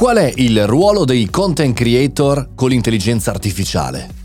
Qual è il ruolo dei content creator con l'intelligenza artificiale?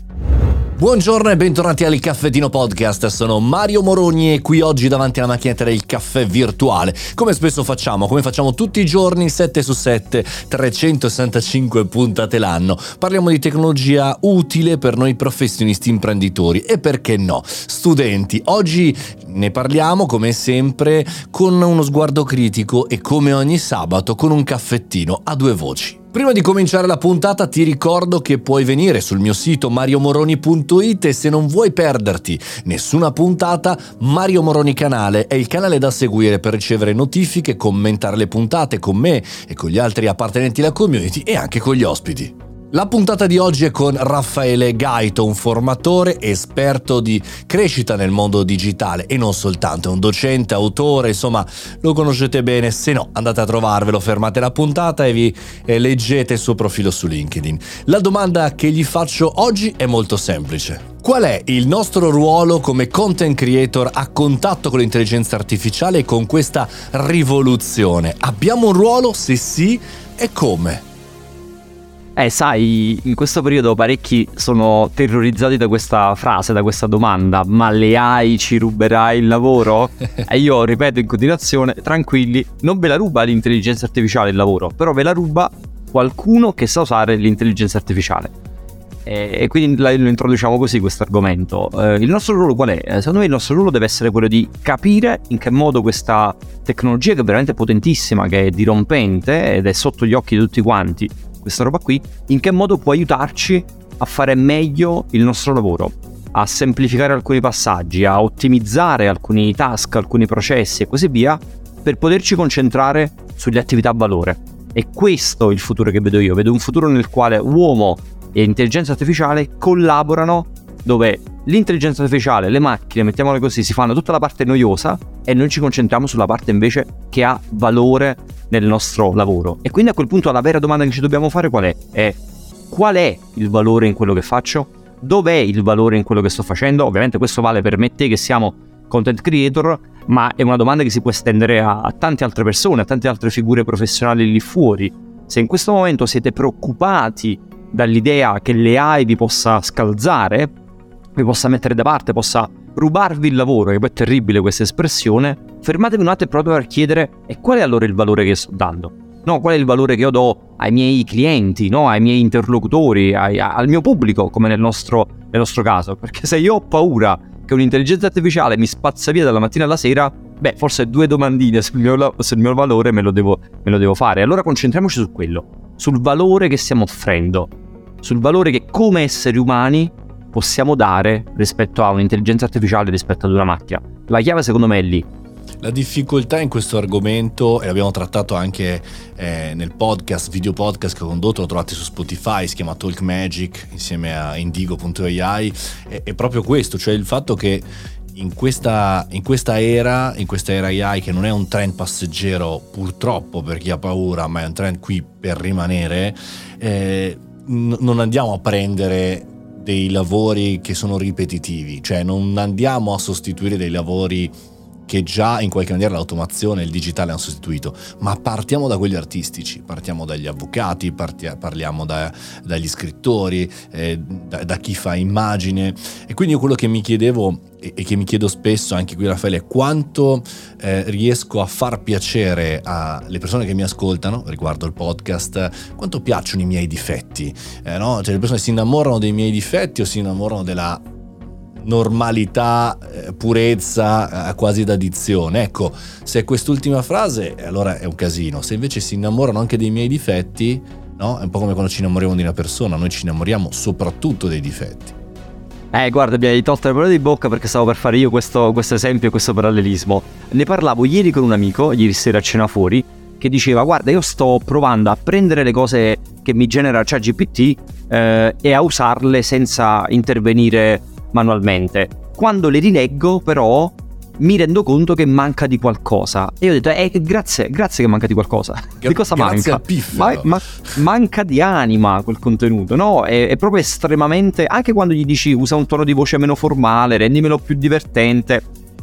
Buongiorno e bentornati al Caffettino Podcast, sono Mario Moroni e qui oggi davanti alla macchinetta del caffè virtuale, come spesso facciamo, come facciamo tutti i giorni, 7 su 7, 365 puntate l'anno. Parliamo di tecnologia utile per noi professionisti imprenditori e perché no, studenti. Oggi ne parliamo come sempre con uno sguardo critico e come ogni sabato con un caffettino a due voci. Prima di cominciare la puntata ti ricordo che puoi venire sul mio sito mariomoroni.it e se non vuoi perderti nessuna puntata, Mario Moroni Canale è il canale da seguire per ricevere notifiche, commentare le puntate con me e con gli altri appartenenti alla community e anche con gli ospiti. La puntata di oggi è con Raffaele Gaito, un formatore esperto di crescita nel mondo digitale e non soltanto, è un docente, autore, insomma lo conoscete bene, se no andate a trovarvelo, fermate la puntata e vi eh, leggete il suo profilo su LinkedIn. La domanda che gli faccio oggi è molto semplice. Qual è il nostro ruolo come content creator a contatto con l'intelligenza artificiale e con questa rivoluzione? Abbiamo un ruolo? Se sì, e come? Eh, sai, in questo periodo parecchi sono terrorizzati da questa frase, da questa domanda, ma le AI ci ruberai il lavoro? e io ripeto in continuazione, tranquilli, non ve la ruba l'intelligenza artificiale il lavoro, però ve la ruba qualcuno che sa usare l'intelligenza artificiale. E, quindi lo introduciamo così questo argomento. Eh, il nostro ruolo qual è? Eh, secondo me il nostro ruolo deve essere quello di capire in che modo questa tecnologia che è veramente potentissima, che è dirompente ed è sotto gli occhi di tutti quanti, questa roba qui, in che modo può aiutarci a fare meglio il nostro lavoro, a semplificare alcuni passaggi, a ottimizzare alcuni task, alcuni processi e così via, per poterci concentrare sulle attività a valore. E questo è il futuro che vedo io, vedo un futuro nel quale uomo e intelligenza artificiale collaborano dove l'intelligenza artificiale, le macchine, mettiamole così, si fanno tutta la parte noiosa e noi ci concentriamo sulla parte invece che ha valore nel nostro lavoro. E quindi a quel punto la vera domanda che ci dobbiamo fare qual è? È qual è il valore in quello che faccio? Dov'è il valore in quello che sto facendo? Ovviamente questo vale per me te che siamo content creator, ma è una domanda che si può estendere a, a tante altre persone, a tante altre figure professionali lì fuori. Se in questo momento siete preoccupati dall'idea che le AI vi possa scalzare, vi possa mettere da parte, possa rubarvi il lavoro, che poi è terribile questa espressione, fermatevi un attimo proprio per chiedere e qual è allora il valore che sto dando? No, qual è il valore che io do ai miei clienti, no? ai miei interlocutori, ai, al mio pubblico, come nel nostro, nel nostro caso? Perché se io ho paura che un'intelligenza artificiale mi spazza via dalla mattina alla sera, beh, forse due domandine sul mio, sul mio valore me lo, devo, me lo devo fare. Allora concentriamoci su quello, sul valore che stiamo offrendo, sul valore che come esseri umani possiamo dare rispetto a un'intelligenza artificiale, rispetto ad una macchina. La chiave secondo me è lì. La difficoltà in questo argomento, e l'abbiamo trattato anche eh, nel podcast, video podcast che ho condotto, lo trovate su Spotify, si chiama Talk Magic insieme a indigo.ai, è, è proprio questo, cioè il fatto che in questa, in questa, era, in questa era AI che non è un trend passeggero purtroppo per chi ha paura, ma è un trend qui per rimanere, eh, n- non andiamo a prendere dei lavori che sono ripetitivi, cioè non andiamo a sostituire dei lavori che già in qualche maniera l'automazione e il digitale hanno sostituito, ma partiamo da quelli artistici, partiamo dagli avvocati, partia, parliamo da, dagli scrittori, eh, da, da, chi fa immagine. E quindi io quello che mi chiedevo e, e che mi chiedo spesso anche qui Raffaele è quanto eh, riesco a far piacere alle persone che mi ascoltano riguardo il podcast, quanto piacciono i miei difetti, eh, no? cioè le persone si innamorano dei miei difetti o si innamorano della normalità, eh, purezza, eh, quasi d'addizione. Ecco, se è quest'ultima frase, allora è un casino. Se invece si innamorano anche dei miei difetti, no? È un po' come quando ci innamoriamo di una persona, noi ci innamoriamo soprattutto dei difetti. Eh, guarda, mi hai tolto le parole di bocca perché stavo per fare io questo, questo esempio, questo parallelismo. Ne parlavo ieri con un amico, ieri sera a cena fuori, che diceva guarda io sto provando a prendere le cose che mi genera ChatGPT eh, e a usarle senza intervenire manualmente. Quando le rileggo, però, mi rendo conto che manca di qualcosa. E io ho detto, eh, grazie, grazie che manca di qualcosa. Gra- di cosa manca? Ma, ma, manca di anima quel contenuto, no? È, è, proprio estremamente. Anche quando gli dici usa un tono di voce meno formale, rendimelo più divertente.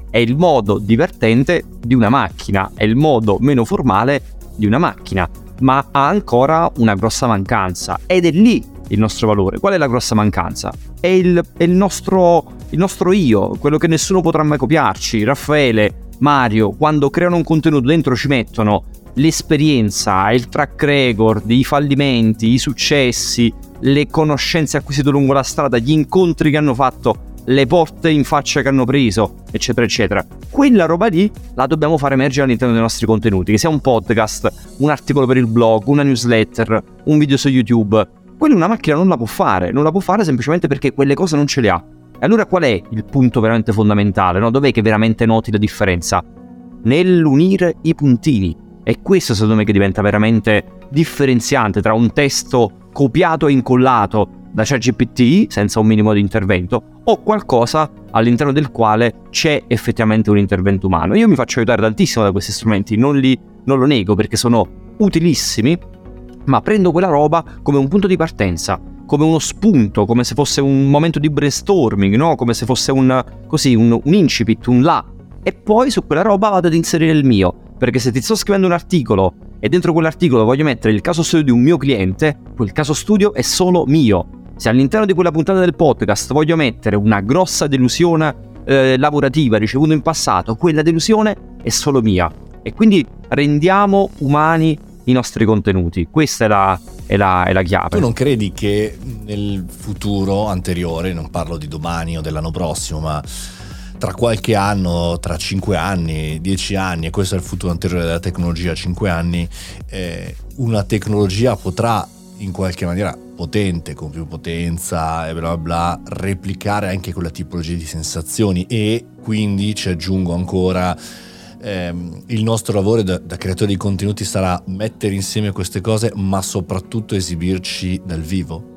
È il modo divertente di una macchina, è il modo meno formale di una macchina ma ha ancora una grossa mancanza ed è lì il nostro valore. Qual è la grossa mancanza? È il, è il, nostro, il nostro io, quello che nessuno potrà mai copiarci. Raffaele, Mario, quando creano un contenuto dentro ci mettono l'esperienza, il track record, i fallimenti, i successi, le conoscenze acquisite lungo la strada, gli incontri che hanno fatto, le porte in faccia che hanno preso, eccetera, eccetera. Quella roba lì la dobbiamo fare emergere all'interno dei nostri contenuti, che sia un podcast, un articolo per il blog, una newsletter, un video su YouTube. Quello una macchina non la può fare, non la può fare semplicemente perché quelle cose non ce le ha. E allora qual è il punto veramente fondamentale? No? Dov'è che veramente noti la differenza? Nell'unire i puntini. E questo secondo me che diventa veramente differenziante tra un testo copiato e incollato da ChatGPT senza un minimo di intervento o qualcosa all'interno del quale c'è effettivamente un intervento umano. Io mi faccio aiutare tantissimo da questi strumenti, non, li, non lo nego perché sono utilissimi, ma prendo quella roba come un punto di partenza, come uno spunto, come se fosse un momento di brainstorming, no? come se fosse un, così, un, un incipit, un là, e poi su quella roba vado ad inserire il mio. Perché se ti sto scrivendo un articolo e dentro quell'articolo voglio mettere il caso studio di un mio cliente, quel caso studio è solo mio. Se all'interno di quella puntata del podcast voglio mettere una grossa delusione eh, lavorativa ricevuta in passato, quella delusione è solo mia. E quindi rendiamo umani i nostri contenuti. Questa è la, è la, è la chiave. Tu non credi che nel futuro anteriore, non parlo di domani o dell'anno prossimo, ma tra qualche anno, tra 5 anni, 10 anni, e questo è il futuro anteriore della tecnologia, 5 anni, eh, una tecnologia potrà in qualche maniera potente, con più potenza e bla bla bla, replicare anche quella tipologia di sensazioni e quindi ci aggiungo ancora ehm, il nostro lavoro da, da creatori di contenuti sarà mettere insieme queste cose ma soprattutto esibirci dal vivo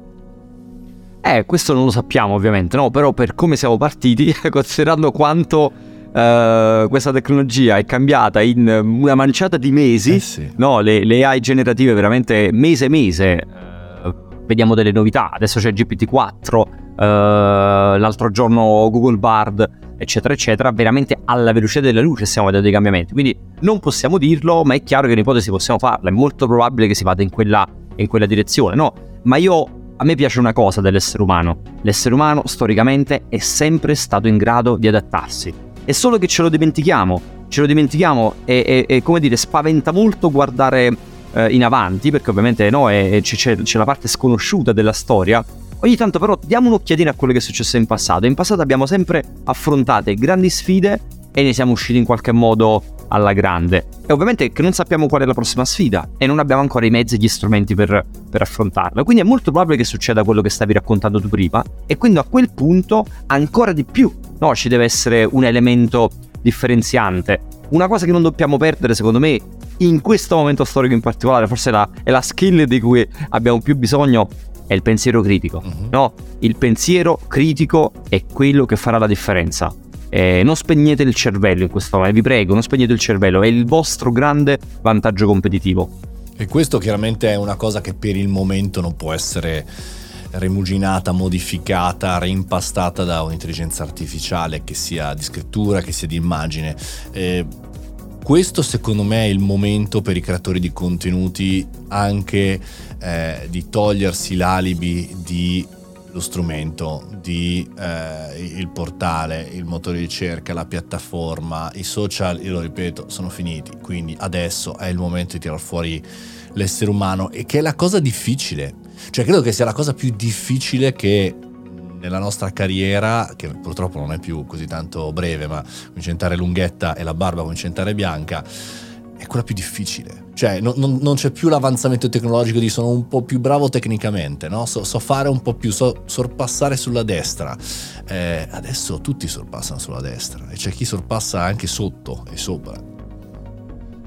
eh, questo non lo sappiamo ovviamente, no? Però per come siamo partiti, considerando quanto uh, questa tecnologia è cambiata in una manciata di mesi, eh sì. no? Le, le, AI generative veramente mese mese, uh, vediamo delle novità, adesso c'è GPT-4, uh, eh, l'altro giorno Google Bard, eccetera, eccetera, veramente alla velocità della luce stiamo vedendo dei cambiamenti, quindi non possiamo dirlo, ma è chiaro che in ipotesi possiamo farla, è molto probabile che si vada in quella, in quella direzione, no? Ma io a me piace una cosa dell'essere umano. L'essere umano storicamente è sempre stato in grado di adattarsi. È solo che ce lo dimentichiamo. Ce lo dimentichiamo e, e, e come dire, spaventa molto guardare eh, in avanti, perché ovviamente no, è, c'è, c'è la parte sconosciuta della storia. Ogni tanto però diamo un'occhiatina a quello che è successo in passato. In passato abbiamo sempre affrontate grandi sfide e ne siamo usciti in qualche modo alla grande. E ovviamente che non sappiamo qual è la prossima sfida e non abbiamo ancora i mezzi e gli strumenti per, per affrontarla. Quindi è molto probabile che succeda quello che stavi raccontando tu prima e quindi a quel punto ancora di più no, ci deve essere un elemento differenziante. Una cosa che non dobbiamo perdere secondo me in questo momento storico in particolare, forse la, è la skill di cui abbiamo più bisogno, è il pensiero critico. Uh-huh. No? Il pensiero critico è quello che farà la differenza. Eh, non spegnete il cervello in questo momento, vi prego, non spegnete il cervello, è il vostro grande vantaggio competitivo. E questo chiaramente è una cosa che per il momento non può essere rimuginata, modificata, reimpastata da un'intelligenza artificiale che sia di scrittura, che sia di immagine. Eh, questo secondo me è il momento per i creatori di contenuti anche eh, di togliersi l'alibi di lo strumento, di, eh, il portale, il motore di ricerca, la piattaforma, i social, io lo ripeto, sono finiti. Quindi adesso è il momento di tirare fuori l'essere umano e che è la cosa difficile. Cioè credo che sia la cosa più difficile che nella nostra carriera, che purtroppo non è più così tanto breve, ma diventare lunghetta e la barba diventare bianca, è quella più difficile. Cioè, non, non, non, c'è più l'avanzamento tecnologico di sono un po' più bravo tecnicamente, no? so, so, fare un po' più, so sorpassare sulla destra. Eh, adesso tutti sorpassano sulla destra e c'è chi sorpassa anche sotto e sopra.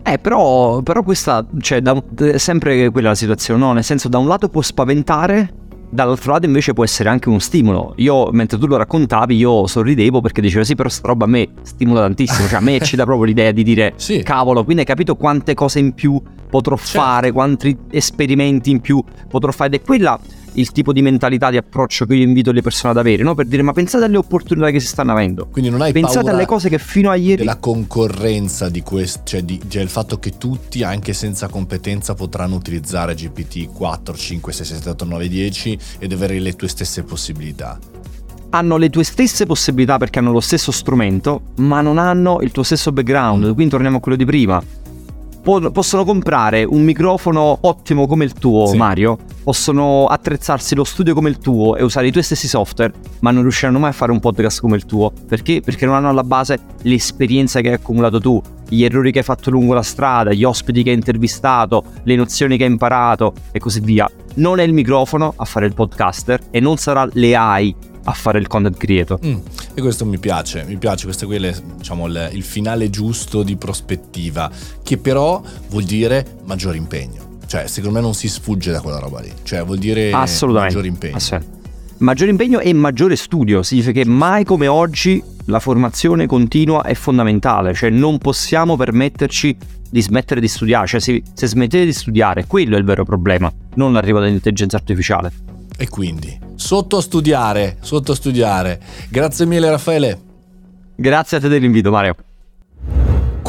Eh, però, però questa, cioè, da, è sempre quella la situazione, no? Nel senso, da un lato può spaventare, Dall'altro lato invece può essere anche uno stimolo. Io, mentre tu lo raccontavi, io sorridevo perché dicevo sì, però sta roba a me stimola tantissimo. Cioè a me ci dà proprio l'idea di dire sì. cavolo, quindi hai capito quante cose in più potrò Certo. fare, quanti esperimenti in più potrò fare. Ed è quella il tipo di mentalità, di approccio che io invito le persone ad avere, no? Per dire, ma pensate alle opportunità che si stanno avendo. Quindi non hai Pensate alle cose che fino a ieri... della concorrenza di questo, cioè, di, cioè il fatto che tutti, anche senza competenza, potranno utilizzare GPT 4, 5, 6, 7, 8, 9, 10 ed avere le tue stesse possibilità. hanno le tue stesse possibilità perché hanno lo stesso strumento, ma non hanno il tuo stesso background. Quindi torniamo a quello di prima. Po- possono comprare un microfono ottimo come il tuo, Sì. Mario. Possono attrezzarsi lo studio come il tuo e usare i tuoi stessi software, ma non riusciranno mai a fare un podcast come il tuo. Perché? Perché non hanno alla base l'esperienza che hai accumulato tu, gli errori che hai fatto lungo la strada, gli ospiti che hai intervistato, le nozioni che hai imparato e così via. Non è il microfono a fare il podcaster e non sarà le AI a fare il content creator. Mm, E questo mi piace, mi piace, questo è quello, diciamo, il, il finale giusto di prospettiva, che però vuol dire maggior impegno. Cioè, secondo me non si sfugge da quella roba lì. Cioè, vuol dire maggior impegno. Assolutamente. Maggiore impegno e maggiore studio significa che mai come oggi la formazione continua è fondamentale, cioè non possiamo permetterci di smettere di studiare, cioè se, se smettete di studiare, quello è il vero problema, non l'arrivo dell'intelligenza artificiale. E quindi, sottostudiare, sottostudiare. Grazie mille Raffaele. Grazie a te dell'invito Mario.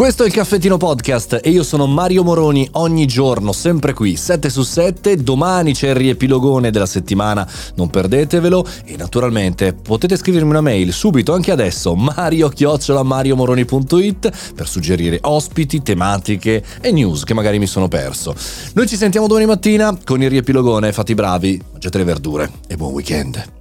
Questo è il Caffettino Podcast e io sono Mario Moroni, ogni giorno sempre qui, 7 su 7, domani c'è il riepilogone della settimana, non perdetevelo e naturalmente potete scrivermi una mail subito, anche adesso, mario-mariomoroni.it per suggerire ospiti, tematiche e news che magari mi sono perso. Noi ci sentiamo domani mattina con il riepilogone, fate i bravi, mangiate le verdure e buon weekend.